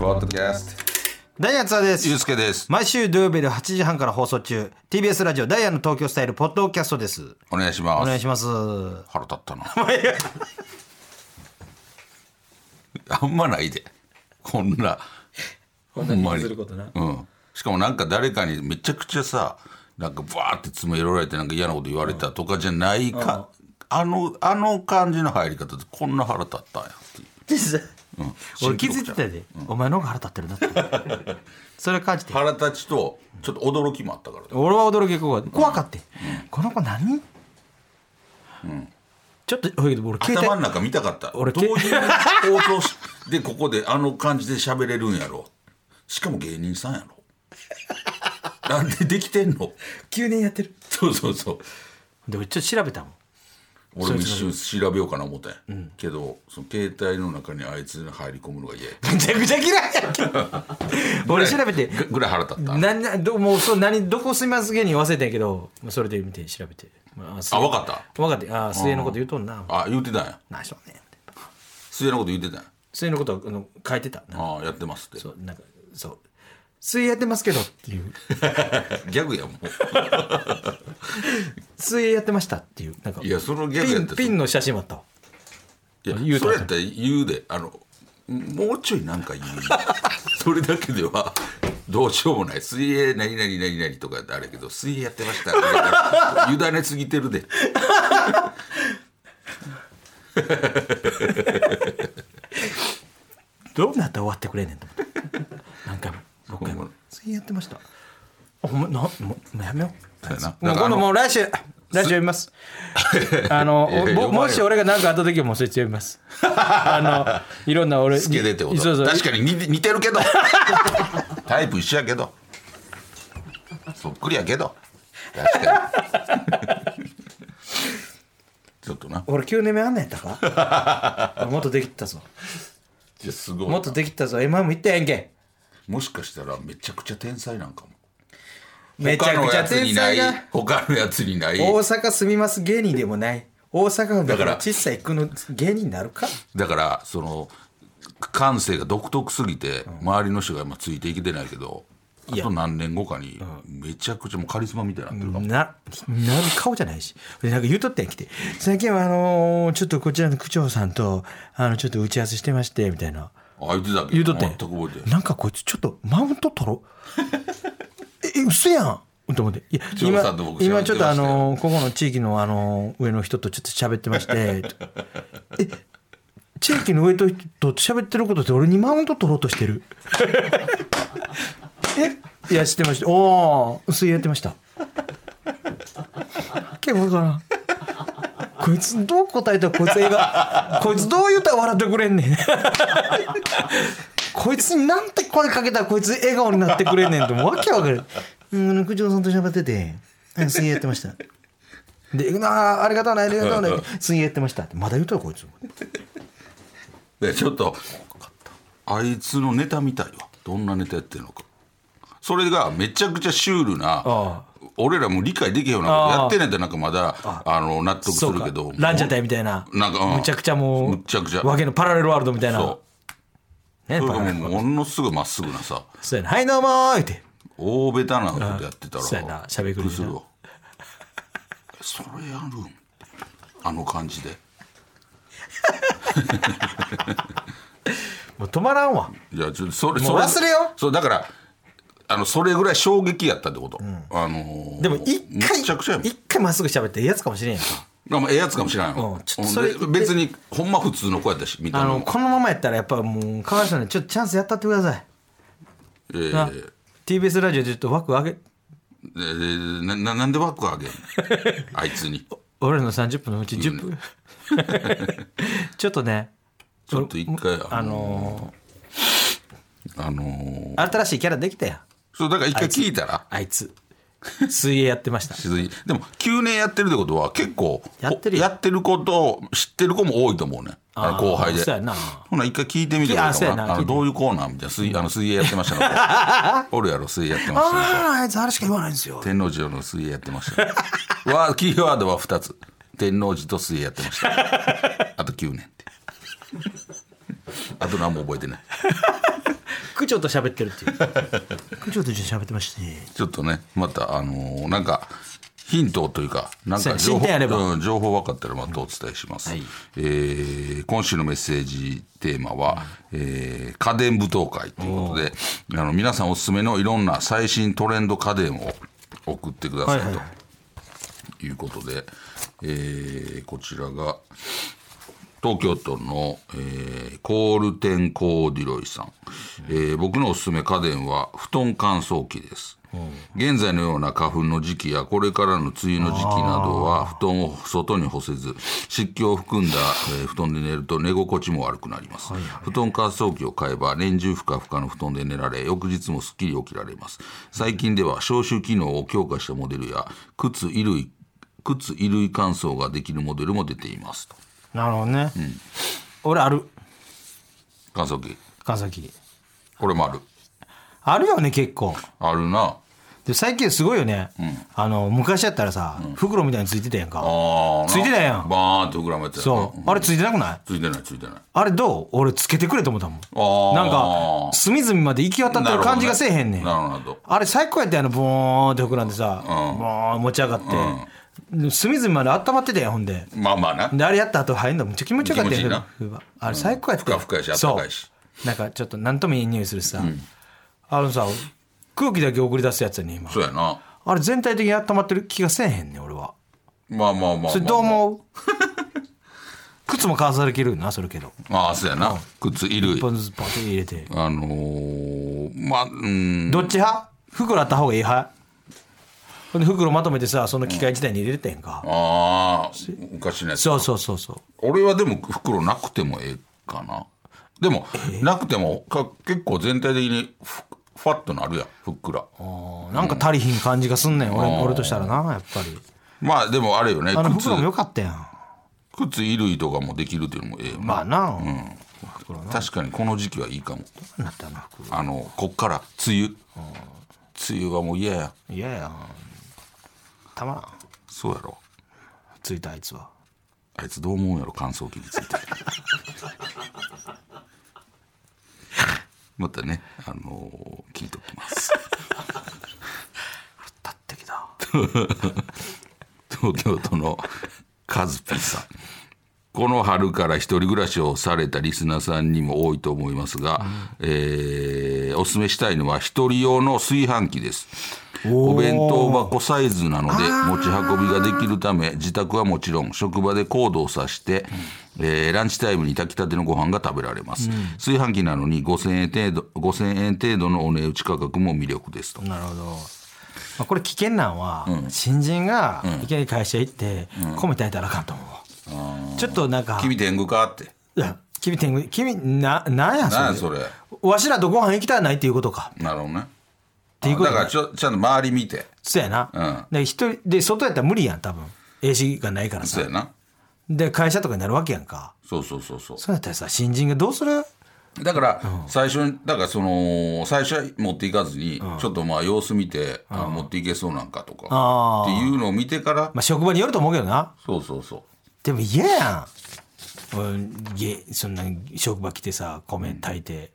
ポッドキャストダイアンツアです。ゆうすけです。毎週土曜日で8時半から放送中。TBS ラジオダイアンの東京スタイルポッドキャストです。お願いします。お願いします。腹立ったな。あんまないで。こんな。ほんまにすることな。うん。しかもなんか誰かにめちゃくちゃさなんかバーって詰め寄られてなんか嫌なこと言われたとかじゃないか、あのあの感じの入り方でこんな腹立ったんやっていう俺気づいてたで、お前の方が腹立ってるなって。それ感じて。腹立ちとちょっと驚きもあったからね。俺は驚き怖怖かって、この子何、ちょっと俺携頭の帯中見たかった。俺どういう放送しでここであの感じで喋れるんやろ。しかも芸人さんやろ。なんでできてんの？9年やってる。そうそうそう。で俺ちょっと調べたもん俺も一瞬調べようかな思ったんや、けどその携帯の中にあいつが入り込むのが嫌や。めちゃくちゃ嫌いやけど俺調べて。ぐぐらい腹立った。何などもうそう何どこ住みます芸人忘れたんやけどまあそれで見て調べて。ああ分かった？分かって。あ末のこと言うとんな。あ言うてたんや。何しようね。末のこと言うてたんや。末のことあの書いてた。なああやってますって。そうなんかそう水泳やってますけどっていう。ギャグやもう 水泳やってましたっていう。なんかいやそのギャグピやっピンの写真もあったわ。いや言うたそれやったら言うで。あのもうちょいなんか言う。それだけではどうしようもない。水泳何々何々とかやったらあれやけど水泳やってました。委ねすぎてるで。どうなったら終わってくれんねんと思って。何回も6回も水泳やってました。あほんまなもうやめよう。そうやな。もう今度もう来週。来週読みます。あのぼもし俺が何かあった時はもうそいつ読みます。あのいろんな俺つけてってこと。そうそう。確かに似て似てるけど。タイプ一緒やけど。そっくりやけど。確かに。ちょっとな。俺9年目あんねんやったか？もっとできてたぞ。いやすごいな。もっとできてたぞ。M−1 も行ってへんけ。んもしかしたらめちゃくちゃ天才なんかも。めちゃくちゃ天才が。他のやつにない？大阪住みます芸人でもない？大阪のだからら小さい区の芸人になるか？だからその感性が独特すぎて周りの人がまあついていけてないけどあいや。と何年後かにめちゃくちゃもうカリスマみたいになってるかも、ななる顔じゃないし。でなんか言うとってん来て。最近はあのーちょっとこちらの区長さんとあのちょっと打ち合わせしてましてみたいなあ言ってたけ？言うとってなんかこいつちょっとマウント取ろう？え嘘やん！と思って。いや長今今ちょっとあのーここの地域のあのー上の人とちょっと喋ってまして。え地域の上と人と喋ってることって俺にマウント取ろうとしてる？え？いや知ってました。おお水泳やってました。結構わからんこいつどう答えたらこいつ映画 こいつどう言ったら笑ってくれんねん。こいつになんて声かけたらこいつ笑顔になってくれんねんともうわけわかる。うん九条さんと喋っててうん水泳やってました。で「ああありがとうねありがとうね。水泳やってました」ってまだ言うとるこいつ。でちょっとあいつのネタみたいわ。どんなネタやってるのか。それがめちゃくちゃシュールなあ俺らも理解できへんようなことやってないとなんかまだあ。の納得するけど。ランジャタイみたいな。なんかうん。むちゃくちゃもうむちゃくちゃ。わけのパラレルワールドみたいな。そう。ねそれもうものすごいまっすぐなさ。そうやなはいどうもって。大ベタなことやってたらそうやな。しゃべくりするわそれやるん？あの感じで。もう止まらんわ。いやちょそれそ忘れよそうだからあのそれぐらい衝撃やったってこと、あのーでも一回一回まっすぐ喋ってええやつかもしれんやん。かまあまあええやつかもしれないよ、うんちょっとそれで別にほんま普通の子やったし見た目も。あのこのままやったらやっぱもうかわいそうにちょっとチャンスやったってください。えーな TBS ラジオでちょっと枠上げ。えーなななんでワックあげんの？あいつに。俺の30分のうち10分。ちょっとね。ちょっと一回ああののあのーー。新しいキャラできたやんそうだから一回聞いたら。あいつ。水泳やってました。でも9年やってるってことは結構やってるよ。やってることを知ってる子も多いと思うね。あの後輩で。そうやな。ほな一回聞いてみてあそうかもなあのやな聞いてどういうコーナーみたいな。水あの水泳やってましたね おるやろ水泳やってましたねあああいつあれしか言わないんですよ。天王寺の水泳やってました、ね、わキーワードは2つ。天王寺と水泳やってました。あと9年って。あと何も覚えてない区長と喋ってるっていう。区長と一緒に喋ってましてちょっとねまたあのーなんかヒントというかなんか情報うん情報分かったらまたお伝えします、はい。えー今週のメッセージテーマは、えー家電舞踏会ということであの皆さんおすすめのいろんな最新トレンド家電を送ってくださいと、はいはい。いうことで、えーこちらが東京都の、えーコールテンコーディロイさん、えー僕のおすすめ家電は布団乾燥機です、現在のような花粉の時期やこれからの梅雨の時期などは布団を外に干せず湿気を含んだ、えー布団で寝ると寝心地も悪くなります、布団乾燥機を買えば年中ふかふかの布団で寝られ翌日もすっきり起きられます。最近では消臭機能を強化したモデルや靴衣類靴衣類乾燥ができるモデルも出ていますとなるほどね、俺ある。乾燥機川崎。俺もある。あるよね結構。あるな。で最近すごいよね、あの昔やったらさ、袋みたいについてたやんか。ああついてないやん。バーンって膨らむやつやなそう、あれついてなくない？ついてないついてない。あれどう？俺つけてくれと思ったもん。ああなんか隅々まで行き渡ってる感じがせえへんねん、なるほどあれ最高やったやんボーンって膨らんでさ、ボーン持ち上がって、隅々まで温まってたやんほんで。まあまあな。であれやった後入んのむっちゃ気持ちよかったやんあれ最高やった。ふかふかやしあったかいし。なんかちょっと何ともいい匂いするしさ、あのさ空気だけ送り出すやつやね今。そうやな。あれ全体的に温まってる気がせえへんねん俺は。まあまあまあそれどう思う？靴も乾燥できるなそれけど。ああそうやな。靴衣類一本ずつパッと入れて。あのー、まあうん。どっち派？袋あった方がいい派？で袋まとめてさその機械自体に入れてんか、ああ昔のやつそうそうそうそう。俺はでも袋なくてもええかな。でも、なくてもか結構全体的にふファッとなるやんふっくらあーなんか足りひん感じがすんねん。俺俺としたらなやっぱり。まあでもあれよねあの靴。袋もよかったやん。靴衣類とかもできるっていうのもええよな、まあな、袋な確かにこの時期はいいかも。なったな袋。あのこっから梅雨。梅雨はもう嫌や。いやいやたまらん。そうやろ。ついたあいつは。あいつどう思うんやろ乾燥機について。またねあのー聞いときます。立ってきた。東京都のカズピーさんこの春から一人暮らしをされたリスナーさんにも多いと思いますが、えーおすすめしたいのは一人用の炊飯器です。お弁当箱サイズなので持ち運びができるため自宅はもちろん職場でコードを挿して、えーランチタイムに炊きたてのご飯が食べられます、炊飯器なのに5000円程度5000円程度のお値打ち価格も魅力ですと。なるほど、まあ、これ危険なんは、新人がいきなり会社行って米炊いたらあかんと思う、ちょっとなんか。君天狗かって。いや君天狗君ななんやそれ。何やそれ。わしらとご飯行きたいないっていうことか。なるほどね。ていうことだからちょちゃんと周り見て。そうやな、うん。で一人で外やったら無理やん多分。AC がないからさ。そうやな。で会社とかになるわけやんか。そうそうそうそう。そうやったらさ新人がどうする？だから最初にだからその最初は持っていかずにちょっとまあ様子見てあ持っていけそうなんかとか。っていうのを見てからまあ職場によると思うけどな。そうそうそでも嫌やん。うんげそんな職場来てさ米炊いて、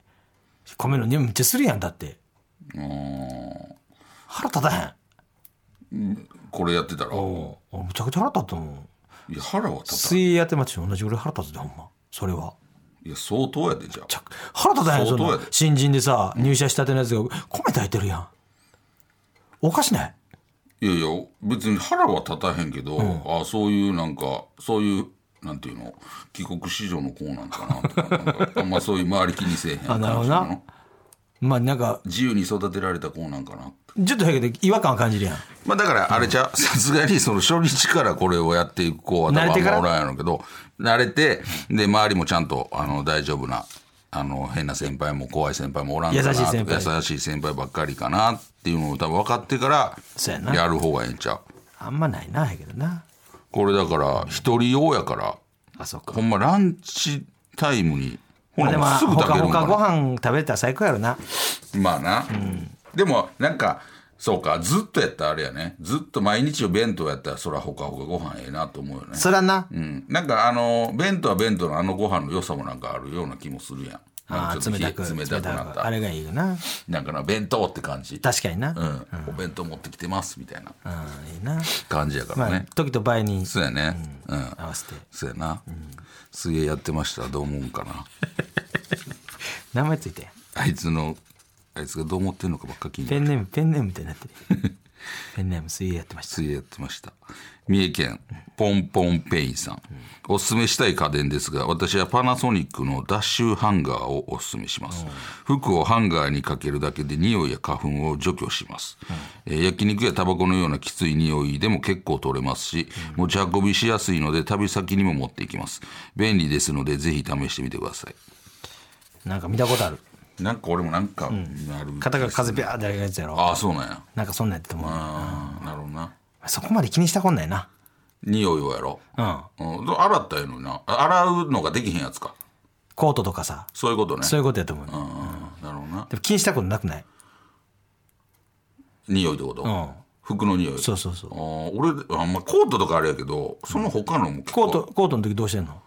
米の匂いめっちゃするやんだって。うん腹立たへん。これやってたら。おう。むちゃくちゃ腹立ったもん。いや腹は立た水泳やってますし同じぐらい腹立つでほんま。それは。いや相当やでじゃあ。ちゃ腹立たへんそんな相当やで。新人でさ入社したてのやつが米炊いてるやん。おかしない？いやいや別に腹は立たへんけど、あそういうなんかそういうなんていうの帰国子女の子なんかなとかなんかあんまそういう周り気にせえへんあなるほどな。まあなんか自由に育てられた子なんかなちょっとだけど違和感を感じるやん。まあだからあれじゃうさすがにその初日からこれをやっていく子は多分あんまおらんやろうけど慣れてで周りもちゃんとあの大丈夫なあの変な先輩も怖い先輩もおらんかな優しい先輩。優しい先輩ばっかりかなっていうのを多分分かってからやる方がええんちゃう。あんまないなやけどな。これだから一人用やからあそっか。ほんまランチタイムにほらもうすぐほかほかご炊けるんかな。飯食べれたら最高やろな。まあな、でもなんかそうかずっとやったらあれやね。ずっと毎日を弁当やったらそらほかほかご飯ええなと思うよね。そらな。うん、なんかあの弁当は弁当のあのご飯の良さもなんかあるような気もするやんあ冷たく冷たくなった。あれがいいよな。なんかな弁当って感じ。確かにな、うん。うん、お弁当持ってきてますみたいな。いいな、感じやからまあね、時と場合にそうやね。うん、合わせて。そうやな、水泳やってましたらどう思うんかな。名前ついて。あいつのあいつがどう思ってんのかばっか気になる。ペンネームペンネームみたいになってる。ペンネーム水泳やってました。水泳やってました三重県ポンポンペインさん、おすすめしたい家電ですが私はパナソニックのダッシュハンガーをおすすめします、服をハンガーにかけるだけで匂いや花粉を除去します、えー焼肉やタバコのようなきつい匂いでも結構取れますし、持ち運びしやすいので旅先にも持っていきます。便利ですのでぜひ試してみてください。なんか見たことある。なんか俺もなんかなる、肩が風ビャーってあるやつやろ。ああそうなんや。なんかそんなんやったと思う。ああなるほどなそこまで気にしたこんないな。匂いをやろ。うん。うん、洗ったらええのにな。あ洗うのができへんやつか。コートとかさ。そういうことね。そういうことやと思う、うんなるほどな。でも気にしたことなくない？匂いってこと、ん。服の匂い？そうそうそう。あー俺あんまコートとかあれやけどその他のも結構。コートコートの時どうしてんの？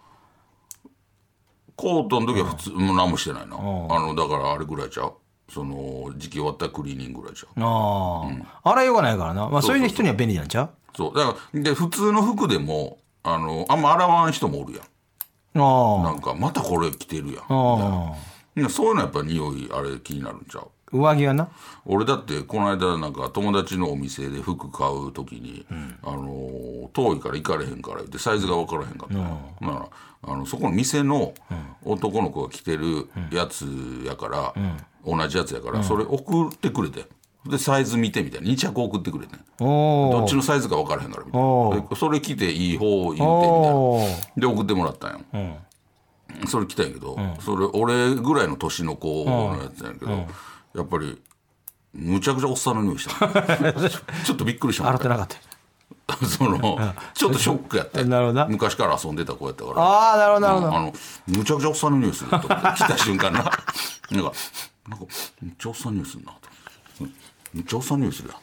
コートの時は普通、もう何もしてないな、あのだからあれぐらいちゃうその時期終わったらクリーニングぐらいちゃう。ああ、洗いようがないからな、まあ、そういう人には便利なんちゃう？そう。だからで普通の服でもあのあんま洗わん人もおるやん。あなんかまたこれ着てるやん。ああ。いやそういうのやっぱ匂いあれ気になるんちゃう。上着はな？俺だってこの間なんか友達のお店で服買う時に、あのー遠いから行かれへんから言ってサイズが分からへんかったの、だからあのそこの店の男の子が着てるやつやから、同じやつやから、それ送ってくれてでサイズ見てみたいな。2着送ってくれておどっちのサイズか分からへんからみたいおなでそれ着ていい方言うてみたいおなで送ってもらったんよ、それ着たんやけど、それ俺ぐらいの年の子のやつやけど、やっぱりむちゃくちゃおっさんの匂いした。の ちょっとびっくりしたもん。洗ってなかった その ちょっとショックやって。なるほどな。昔から遊んでた子やったから。ああなるほどなるほど、あのむちゃくちゃおっさんの匂いすると来た瞬間な。なんかなんかむっちゃおっさんの匂いするなとむっちゃおっさんの匂いするや。ん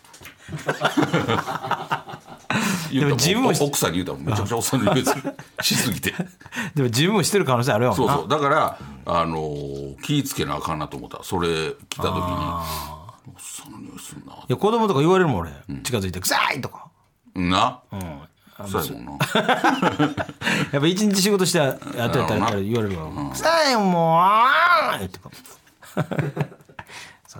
言うたもん自分も奥さんに言うたもん。めちゃくちゃおっさんの匂いするしすぎて。でも自分もしてる可能性あるよな。そうそう。だからあのー気ぃつけなあかんなと思った。それ来た時に。おっさんの匂いするないや子供とか言われるもん俺、近づいて「臭い!」とかな、そうやもんな。やっぱ一日仕事してやってやったら言われるわ「臭いよもうあーい! 」とか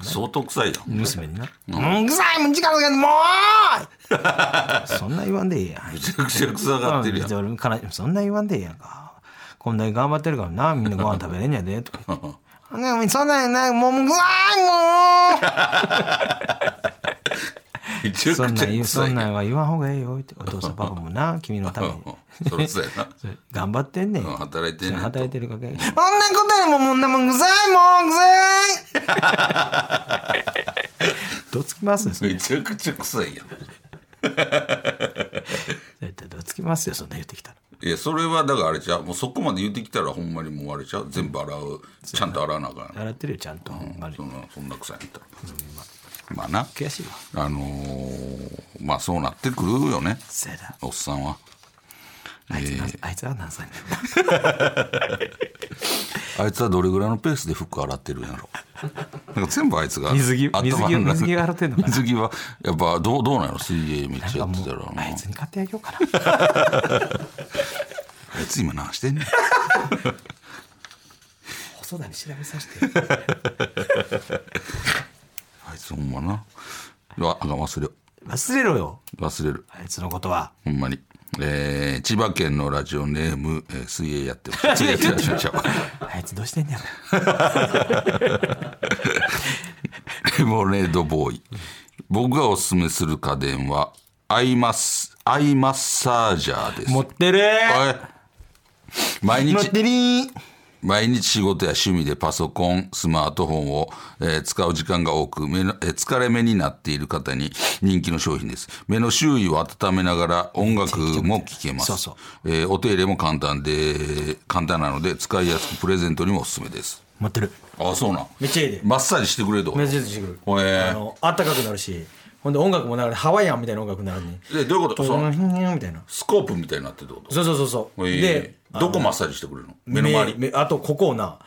相当臭いやん。娘にな「うん。臭いもう時間かけてもう! 」そんな言わんでええやん。めちゃくちゃ臭がってるやん。そんな言わんでええやんか。こんだけ頑張ってるからなみんなご飯食べれんやで。とか言ってねそんなんやなもうもう臭いもめちゃうそんなん言うそんんなんは言わんほうがええよって。お父さんパパもな君のために。そりゃそうやな。頑張ってんねん。うん働いてんねんと。働いてるかけ。そんなことよりももうなもう臭いもう臭い。どつきますよそれ。めちゃくちゃ臭いやん。絶対どつきますよそんな言ってきたら。いやそれはだからあれちゃう。もうそこまで言ってきたらほんまにもうあれちゃう。全部洗う。ちゃんと洗わなあかん。洗ってるよちゃんと、あれ。そんなそんな臭いんやったらまあな。悔しいわ。あのーまあそうなってくるよね。おっさんは。あいつ,、あいつは何歳？あいつはどれぐらいのペースで服洗ってるんやろ。なんか全部あいつが水着水着水着が洗ってんの水着はやっぱどうどうなの水泳めっちゃやってたら。なあいつに買ってあげようかな。あいつ今何してんねん。細田に調べさせてつほんまなわあかん忘れよ忘れろよ。忘れる。あいつのことは。ほんまに。えー千葉県のラジオネーム、えー水泳やってました 水泳やってましたあいつどうしてんねやろ。レモネードボーイ。僕がおすすめする家電はアイマスアイマッサージャーです。持ってる。毎日。持ってる毎日仕事や趣味でパソコンスマートフォンを、えー使う時間が多く目の、えー疲れ目になっている方に人気の商品です。目の周囲を温めながら音楽も聴けます。そうそう。えーお手入れも簡単で簡単なので使いやすくプレゼントにもおすすめです。持ってる。あそうなん。めっちゃいいで。マッサージしてくれるとこめっちゃいいしてくる。へえあのあったかくなるしほんで音楽も流れてハワイアンみたいな音楽になるねでどういうこと？そのみたいな。スコープみたいになってるってこと？そうそうそうそう、え。ーでどこマッサージしてくれるの？目の周り？目あとここをな、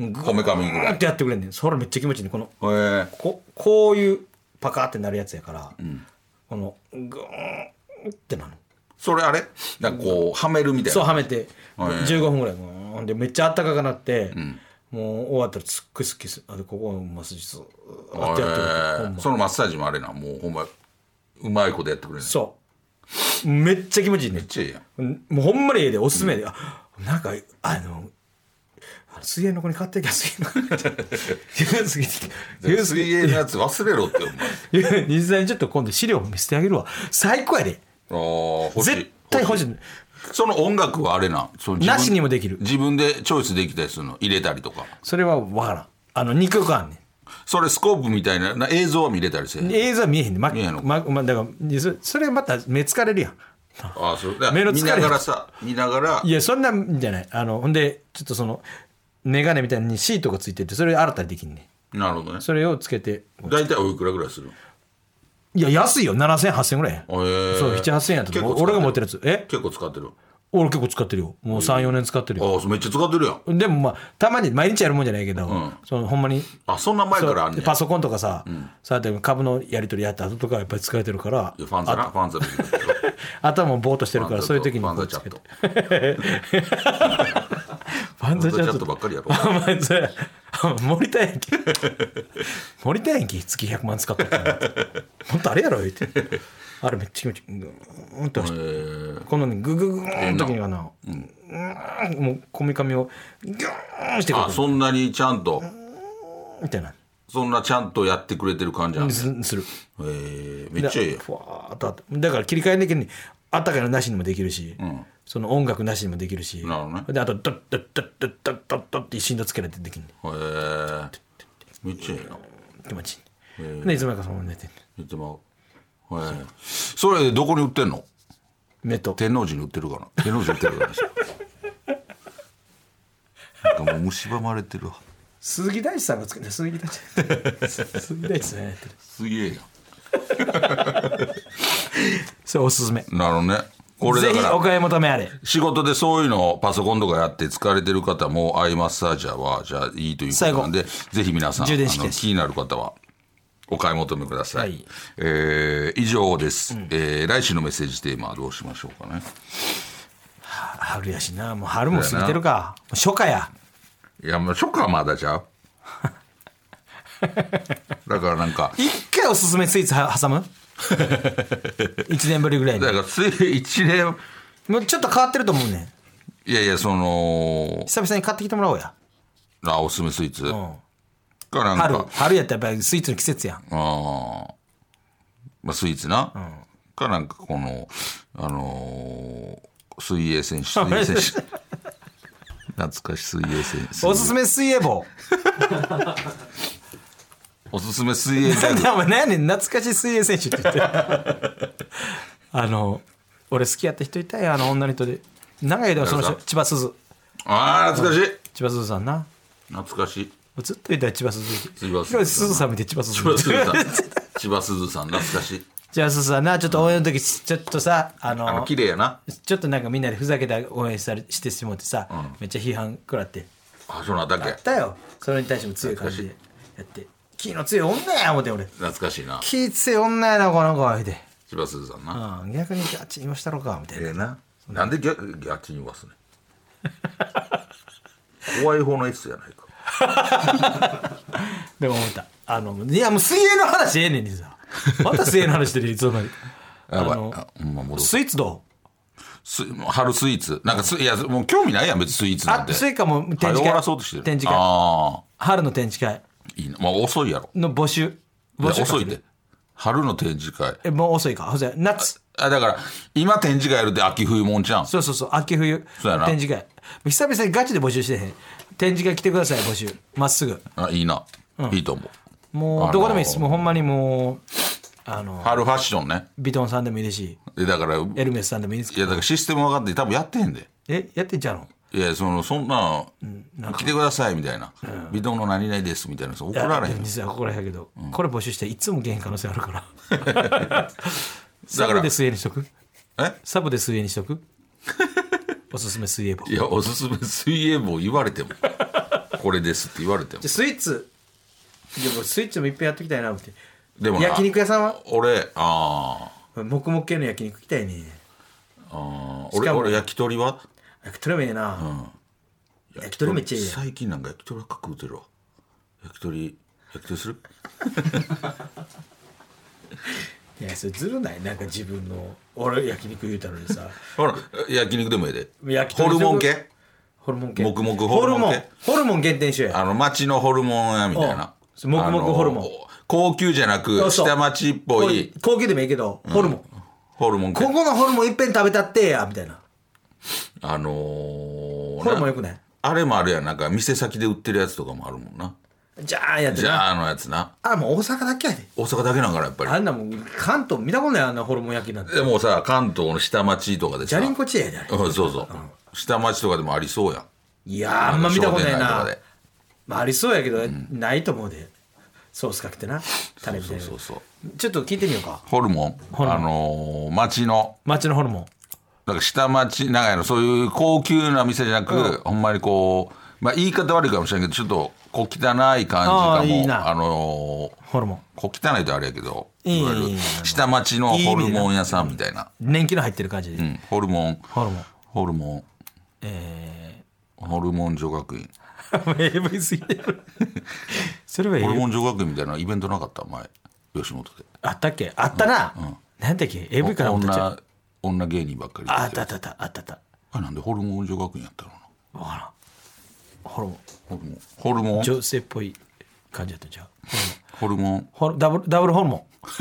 グこめかみぐらい。ーってやってくれんねん。それめっちゃ気持ちいいねこのへえ。ここういうパカーってなるやつやから、このグーンってなるそれあれ？なんかこうはめるみたいなそうはめて。はい15分ぐらいでめっちゃあったかくなって、もう終わったらすっごいすっきりす。るあでここマッサージずーっとやってるほんま。そのマッサージもあれなもうほんまうまいことやってくれるめっそう。めっちゃ気持ちいいね。ちゃええやん。もうほんまにええでおすすめで、あなんかあのあの水泳の子に買ってきゃ水泳の子に言うすぎて言うすぎ水泳のやつ忘れろってお前いや実際にちょっと今度資料も見せてあげるわ。最高やで。あー欲しい。絶対欲しいその音楽はあれなん？その自分なしにもできる。自分でチョイスできたりするの？入れたりとか？それは分からん。あの2曲あんね。んそれスコープみたいなな映像は見れたりせえへん？映像は見えへんね。ん、ま見えへんのまま、だからそそれまた目疲れるやん。あそう。だ目の疲れ見ながらさ見ながら。いやそんなんじゃない。あのほんでちょっとその眼鏡みたいにシートがついててそれ新たにできんね。んなるほどね。それをつけて。大体おいくらぐらいするいや安いよ。7000、8000ぐらい。や。へー。そう、7、8000やったと俺が持ってるやつ。え？結構使ってる。俺結構使ってるよ。もう3、4年使ってるよ。あめっちゃ使ってるやん。でもまあ、たまに毎日やるもんじゃないけど、そのほんまに、あそんな前からあんねパソコンとかさ、そうやって株のやり取りやった後とかやっぱり使えてるからファンザなファンザ見てるけど頭もぼーっとしてるからそういう時にこうつけてトファンザチャットばっかりやろ。森田延期 森田延期月100万使ったもっとあれやろ言って。あれめっちゃ気持ちいい。グーンとえーこのねグググーンの時にはな、うん、もうこめかみをギューンしてくるあそんなにちゃんとみたいなそんなちゃんとやってくれてる感じなんだすするえーめっちゃいいふわーっとあってだから切り替えできるにあったかいのなしにもできるし、その音楽なしにもできるしであとドッドッドッドッドッドッドッって振動つけられてできるねへえめっちゃいいな気持ちいいでいつもかそのまま寝てんね言ってまうへえそれどこに売ってんの目と天王寺に売ってるかな天王寺売ってるかななんかもう蝕まれてるわ鈴木大地さんが作って鈴木大地鈴木大地さんがやってるすげえやそれおすすめ。んなるほどね。これだからぜひお買い求めあれ。仕事でそういうのをパソコンとかやって疲れてる方もアイマッサージャーはじゃあいいということなんでぜひ皆さんあ充電式です。の気になる方はお買い求めください、はい。えー以上です、えー来週のメッセージテーマはどうしましょうかね。春やしな。もう春も過ぎてるか。もう初夏や。いやもう初夏はまだじゃう。だからなんか一回おすすめスイーツは挟む？一年ぶりぐらいに。だからつい一年。もうちょっと変わってると思うね。んいやいやその久々に買ってきてもらおうや、あおすすめスイーツ、うん、かなん春か。春やったらやっぱりスイーツの季節やん。あー。まあスイーツな、かなんかこのあのー水泳選手水泳選手。懐かしい水泳選手。おすすめ水泳棒 おすすめ水泳ギャ 何やねん懐かしい水泳選手って言って。あの俺好きやった人いたよあの女の人で。長い間その人誰千葉すずああ懐かしい。千葉すずさんな。懐かしい。ずっと言ったら千葉すず千葉すず広瀬すずさん見て千葉すず千葉すずさん。千葉すずさん懐かしい。千葉すずさんな。ちょっと応援の時ちょっとさあのあの綺麗やな。ちょっとなんかみんなでふざけた応援されしてしもってさ、めっちゃ批判食らって。あそのだけ。あったよ。それに対しても強い感じでやって気の強い女や思って俺。懐かしいな。気強い女やなこの子言うて千葉すずさんな、うん逆にガチに言わしたろかみたいな。ええな。なんで逆逆に言わすね怖い方の S やないか。でも思った。あのいやもう水泳の話ええねんにさまた水泳の話してるいつの間に。やばい。あまスイーツどす春スイーツ。なんかすいやもう興味ないやん別にスイーツうなんて。あスイカも展早終わ示会らそうとしてる。展示会。春の展示会いいなまあ遅いやろ。の募集。募集かける。遅いで。春の展示会。えもう遅いか。ほんで夏。あだから今展示会やるって秋冬もんちゃん？そうそうそう。秋冬そうやな。展示会。久々にガチで募集してへん。展示会来てください募集。まっすぐ。あいいな、いいと思う。もあのーうどこでもいいです。もうほんまにもうあの春ファッションね。ビトンさんでもいいですし。でだからいエルメスさんでもいいですけど。やだからシステム分かって多分やってへんで。えやってんちゃうの？いやそのそんな、来てくださいみたいな、微動の何々ですみたいな。怒られへん実は怒らへんけど、これ募集していつも原因可能性ある から。サブで水泳にしとく？え？サブで水泳にしとく？おすすめ水泳棒。いやおすすめ水泳棒言われても。これですって言われても。じゃあスイーツでもスイーツもいっぺんやってきたいな思って。でもな焼肉屋さんは？俺あー。黙々系の焼肉行きたいね。あー。しかも俺俺焼き鳥は？焼き鳥もええな、焼き鳥めっちゃいいやん。最近なんか焼き鳥ばっか食うてるわ。焼き鳥焼き鳥する？いやそれずるない？なんか自分の俺焼肉言うたのにさ。ほら焼肉でもええで。焼き鳥ホルモン系？ホルモン系。黙々ホルモンホルモン系ホルモン限定しようや。あの町のホルモン屋みたいな。うん黙々ホルモン。高級じゃなく下町っぽい。高級でもいいけど、ホルモン。ホルモン系。ここのホルモンいっぺん食べたってやみたいなあのー、ホルモンよくない？あれもあるやん。なんか店先で売ってるやつとかもあるもんな。じゃあやってな。じゃああのやつな。あもう大阪だけやで。大阪だけなんかなやっぱり。あんなもん関東見たことないあんなホルモン焼きなんて。でもさ関東の下町とかでさ。じゃりんこチェやであれ。うんそうそう、下町とかでもありそうやん。いやーあんま見たことないな。まあありそうやけど、ないと思うで。ソースかけてなタレみたいなそうそうちょっと聞いてみようか。ホルモン。ホルモン。あのー、町の。町のホルモンなんか下町長屋のそういう高級な店じゃなく、ほんまにこう、まあ、言い方悪いかもしれんけどちょっと小汚い感じかも。いいな。あのーホルモン。小汚いとあれやけどいいわゆるい。いいい下町のホルモン屋さんみたいな。年季の入ってる感じ。で、うん、ホルモン。ホルモン。ホルモン。えホルモン女学院。ー、AV すぎる。それはホルモン女学院みたいなイベントなかった？前。吉本で。あったっけ？あったな、なんだっけ？AV から女女芸人ばっかりああったあったあったあったあった。あれなんで？ホルモン女学院やったの？なわからん。ホルモン。ホルモン。ホルモン？女性っぽい感じだったんちゃう？ホルモン。ホルダブルダブルホルモン。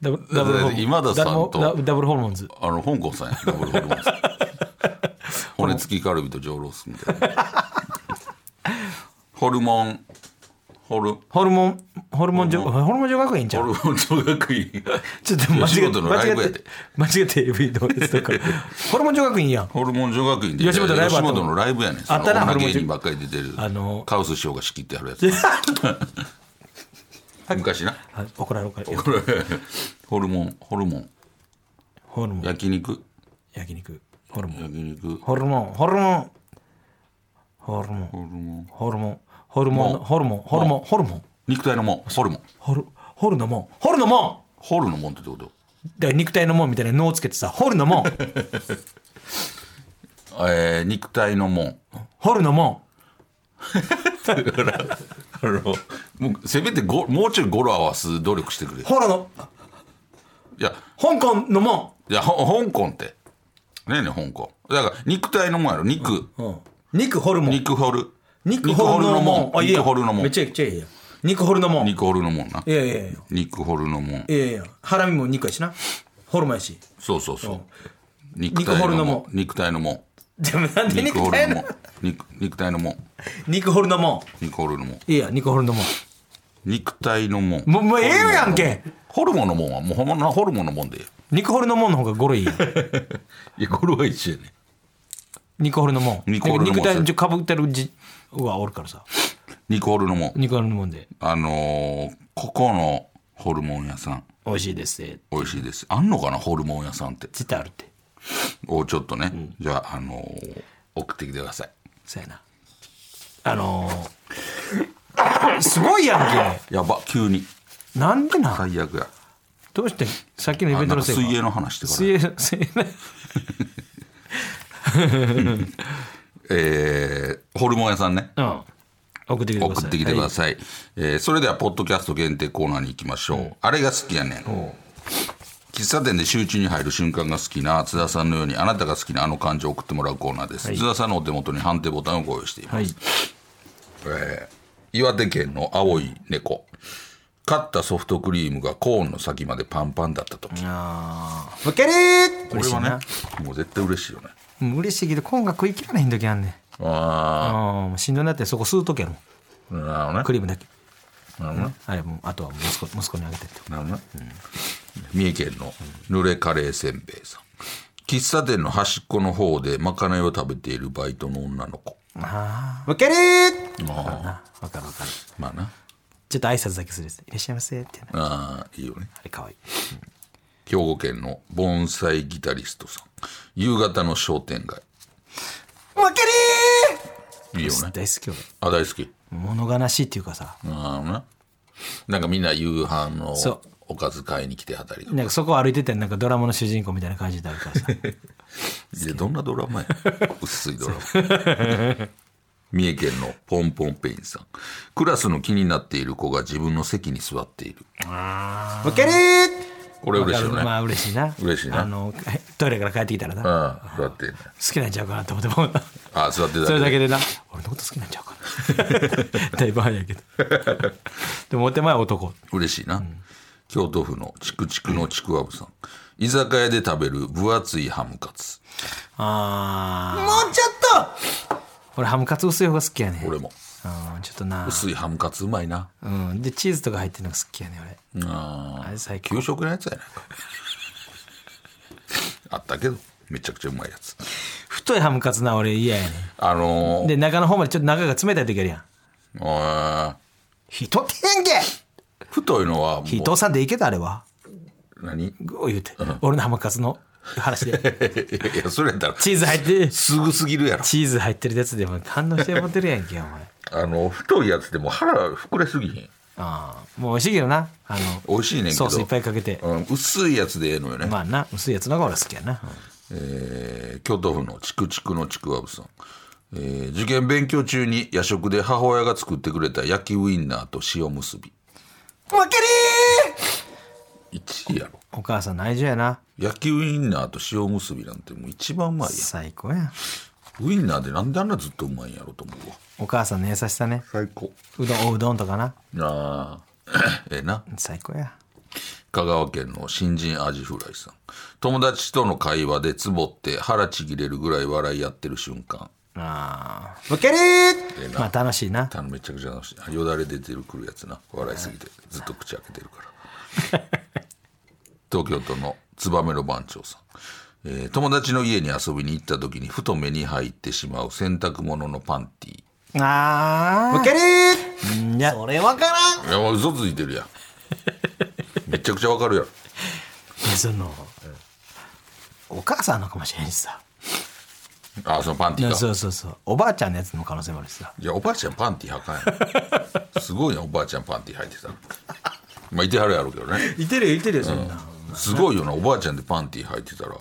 ダブルダブルホルモン。今田さんとダブルホルモンズ。あの香港さんや。ダブルホルモンさん 骨付きカルビと上ロースみたいな。ホルモン。ホルホルモンホルモン女ホルモン。女学院ちゃうホルモン女学院。ちょっと間違え吉本のライブやで。間違って間違って AV どうですとか。ホルモン女学院やん。ホルモン女学院で吉本ライブ吉本のライブやねん。あったなホルモン女。女芸人ばっかり出てる。あのカウス師匠が仕切ってやるやつ。昔な。あ怒られるからこれホルモンホルモン。ホルモン。焼肉？焼肉。ホルモン。焼肉。ホルモン。ホルモン。ホルモン。ホルモン。ホルモン。ホルモン。ホルモン。ホルモン。ホルモン肉体のもんホルモン。ホルホルのもんホルのもんホルのもんってどういうこだから肉体のもんみたいな脳をつけてさホルのもんとえー、肉体のもんホルのもあのもうせめてごもうちょい語呂合わす努力してくれ。んホルのいや。香港のもいやほ香港って。ねえねえ香港？だから肉体のもんやろ。肉、ん、うん、肉ホルモン。肉ホル。肉ホルのもんあいいや。肉ホルのもんめちゃくちゃいいや肉ホルのもんい肉ホルのもんな。やいやいやい肉ホルのもんやいやいやハラミも肉やしな。ホルモンやし。そうそうそう。肉肉ホルのもん肉体のもんでもなんで肉ホルのもん肉肉体のもん肉ホルのも肉ホルのもんんいいや肉ホルのもん肉体のもんもうもうええやんけ。ホルモンのもんはもうほんまなホルモンのもん。でえ肉ホルのもんの方がゴロいいやん。え いやこれは一緒やね。肉ホルのもん肉ホルのもん肉体にかぶってるじはおるからさ肉ホルのも。ん肉ホルのもんで。あのー、ここのホルモン屋さん。美味しいです。って美味しいです。あんのかなホルモン屋さんって。絶対あるって。をちょっとね、じゃあ、あのー送ってきてください。そうやな。あのー、すごいやんやば急に。けなんでな最悪や。どうしてさっきのイベントのせいか水泳の話してから。水泳水泳。えーホルモン屋さんね。うん送ってきてください。送ってきてくだい、さい、えーそれではポッドキャスト限定コーナーに行きましょう、あれが好きやねん。喫茶店で集中に入る瞬間が好きな津田さんのようにあなたが好きなあの感情を送ってもらうコーナーです、津田さんのお手元に判定ボタンをご用意しています、はい。えー岩手県の青い猫。買ったソフトクリームがコーンの先までパンパンだった時。あー。むけこれはねもう絶対嬉しいよね。嬉しいけど今が食い切らない時あんねんああしんどいなってそこ吸うときやろ。あなるほどね。クリームだけ。なるほどね。あれもうあとは息子息子にあげてって。なるほどね。三重県の濡れカレーせんべいさん。喫茶店の端っこの方でまかないを食べているバイトの女の子。ああわかるー。ああわかるわかるまあな。ちょっと挨拶だけするやついらっしゃいませって。あーいいよね。あれかわいい。兵庫県の盆栽ギタリストさん。夕方の商店街わかるいいよね。ー大好き俺あ大好き。物悲しいっていうかさ。ああななんかみんな夕飯のそう。おかず買いに来てはたりとか。なんかそこを歩いててなんかドラマの主人公みたいな感じになるからさ。いやどんなドラマや？薄いドラマ。三重県のポンポンペインさん。クラスの気になっている子が自分の席に座っている。わかるーこれ嬉しいよね。まあ嬉しいな。嬉しいな。あのトイレから帰ってきたらな。好ああ座って。んねきなんちゃうかなと思ってもう。ああ座って。たそれだけでな。俺のこと好きなんちゃうかな。だいぶ早いけど。でもお手前は男。嬉しいな、京都府のチクチクのちくわぶさん。居酒屋で食べる分厚いハムカツ。ああもうちょっと。俺ハムカツ薄い方が好きやね俺もうんちょっとな。薄いハムカツうまいな。うん。でチーズとか入ってるのが好きやね俺。ああれ最高。給食のやつやないか。あったけどめちゃくちゃうまいやつ。太いハムカツな俺嫌やねあのー、で中の方までちょっと中が冷たい時あるやん。あ人ってへんけ！ー太いのはもう。人さんでいけたあれは。何？いグー言うて、俺のハムカツの話でや それやったら。チーズ入ってすぐすぎるやろ。チーズ入ってるやつでも反応して持ってるやんけお前あの太いやつでも腹膨れすぎひん。ああもう美味しいけどな。あの美味しいねんけど。ソースいっぱいかけて。うん、薄いやつでええのよね、まあな薄いやつの方が俺好きやな、えー京都府のちくちくのちくわぶさん、えー受験勉強中に夜食で母親が作ってくれた焼きウインナーと塩むすび。わかり1位やろ。お母さんの愛情やな。焼きウインナーと塩むすびなんてもう一番うまいや最高やんウインナーでなんであんなずっとうまいんやろと思うわ。お母さんの優しさね。最高。うどんおうどんとかな。あー。ええな。最高や。香川県の新人アジフライさん。友達との会話でつぼって腹ちぎれるぐらい笑いやってる瞬間。ああわかりええな。まあ楽しいな。あのめちゃくちゃ楽しい。よだれ出てるくるやつな。笑いすぎて。ずっと口開けてるから。東京都のツバメの番長さん、えー友達の家に遊びに行った時にふと目に入ってしまう洗濯物のパンティああわかりいやそれわからん。いやもう嘘ついてるやん。めちゃくちゃわかるやろ。いやそのお母さんのかもしれんしさ。あそのパンテいやィがそうそうそう。おばあちゃんのやつの可能性もあるしさ。いやおばあちゃんパンティ履かんやんすごいなおばあちゃんパンティ履いてたまあいてはるやろうけどね。いてるよいてるよそんな、すごいよなおばあちゃんでパンティ履いてたら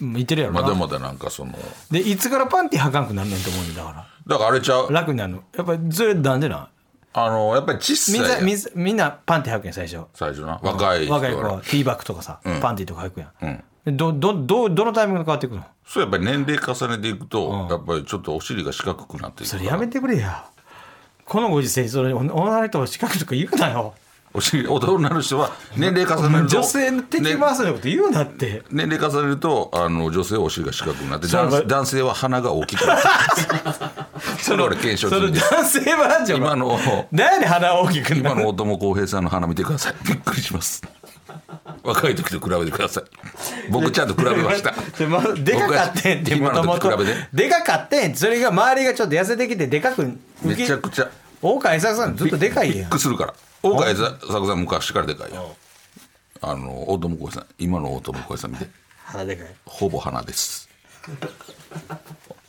うん、いてるやろな、まだまだなんかその。でいつからパンティ履かんくなんねんと思うんだから。だからあれちゃう？楽になるの。やっぱりそれなんでなん？あのやっぱり小みんさやないみんなみんなパンティ履くやん最初。最初な。若い人若い子は。はティーバッグとかさ、パンティとか履くやん、どどどどのタイミングで変わっていくの？そうやっぱり年齢重ねていくと、やっぱりちょっとお尻が四角くなっていくそれやめてくれや。このご時世それ女の人を四角とか言うなよ お尻大人の人は年齢重ねると女性の敵ね回すようなこと言うなって、年齢重ねるとあの女性はお尻が四角くなって男男性は鼻が大きくなる それ俺検証中です。男性バージョン今の何で鼻大きくなる。今の大友康平さんの鼻見てください。びっくりします。若い時と比べてください。僕ちゃんと比べました。でかかってんって今のもともと時比べて。でかかってんそれが周りがちょっと痩せてきてでかくめちゃくちゃ大川栄作さんずっとでかいびやん。っくりするから。大川栄作さん昔からでかいよあの大友康平さん。今の大友康平さん見て。鼻でかい。ほぼ鼻です。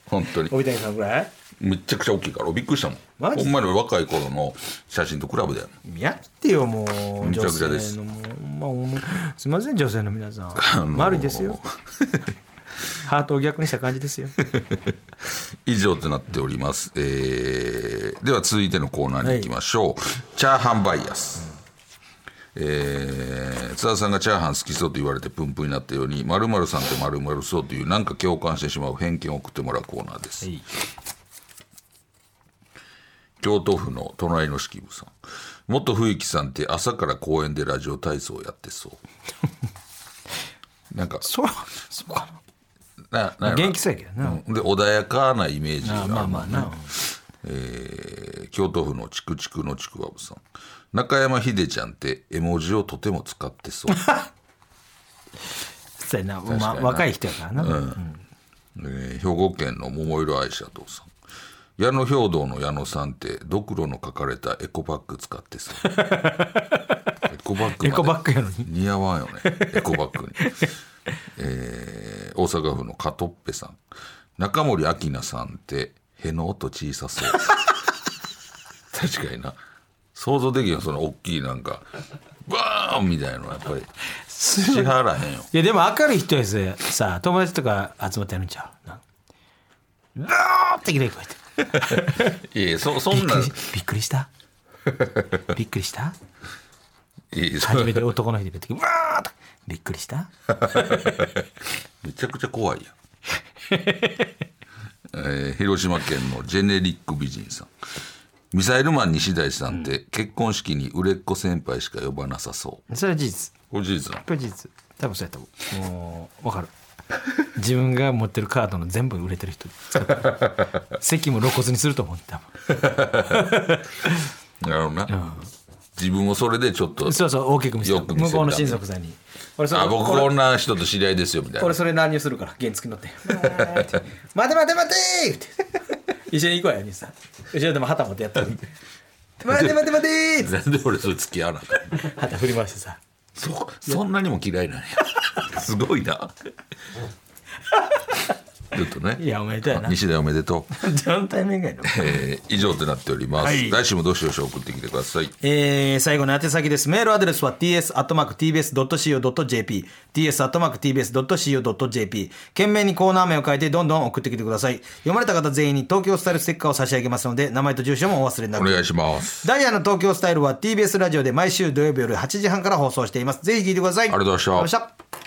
本当に。帯谷さんぐらい？めっちゃくちゃ大きいから。びっくりしたもん。マジ？ほんまに若い頃の写真と比べてやってよもう。めちゃくちゃです。女性のもう、まあ、もうすいません女性の皆さん、丸いですよ ハートを逆にした感じですよ。以上となっております、えーでは続いてのコーナーに行きましょう、チャーハンバイアス、えー津田さんがチャーハン好きそうと言われてプンプンになったように〇〇さんって〇〇そうというなんか共感してしまう偏見を送ってもらうコーナーです、はい。京都府の隣の式部さん。元冬木さんって朝から公園でラジオ体操やってそう。なんかそうそうかななな元気そうやけどな、うん。で穏やかなイメージがああるまあまあな、えー京都府のちくちくのちくわぶさん。中山秀ちゃんって絵文字をとても使ってそう。そうやな、ま若い人やからな、えー兵庫県の桃色愛者父さん。矢野兵道の矢野さんってドクロの書かれたエコバッグ使ってさ エコバッグエコバッグやのに。似合わんよね。エコバッグに、えー大阪府のカトッペさん。中森明菜さんってへの音小さそう。確かにな。想像できんよその大きいなんか。バーン！みたいなのはやっぱり。支払えへんよ。いやでも明るい人やつさ友達とか集まってやるんちゃう？な。ブーってきれい声でいやいやそそんなびっくりびっくりした？びっくりした 初めて男の人てきてブーってびっくりした？めちゃくちゃ怖いやん、えー広島県のジェネリック美人さん。ミサイルマン西大さんって結婚式に売れっ子先輩しか呼ばなさそう。それは事実。これ事実これ事実。多分そうやと思う。もう分かる。自分が持ってるカードの全部売れてる人。席も露骨にすると思う多なるほどな、自分をそれでちょっと分そうそう大きく見せてよく見せる向こうの親族さんに。俺あ僕俺こんな人と知り合いですよみたいな。俺それ乱入するから原付乗って「待て待て待て!」って。一緒に行こうや兄さん。後ろでも旗持ってやったのに「待て待て待て!」って。なんで俺それ付き合わなあかん旗振り回してさ。そそんなにも嫌いなんや。すごいなちょっとね いやおめでとうやな西大おめでとう どのタイミングやのえー以上となっております、はい来週もどしどし送ってきてくださいえー最後の宛先です。メールアドレスは ts.tbs.co.jp ts.tbs.co.jp 懸命にコーナー名を書いてどんどん送ってきてください。読まれた方全員に東京スタイルステッカーを差し上げますので、名前と住所もお忘れなく。お願いしますダイヤの東京スタイルは TBS ラジオで毎週土曜日夜8時半から放送しています。ぜひ聞いてください。ありがとうございましたた。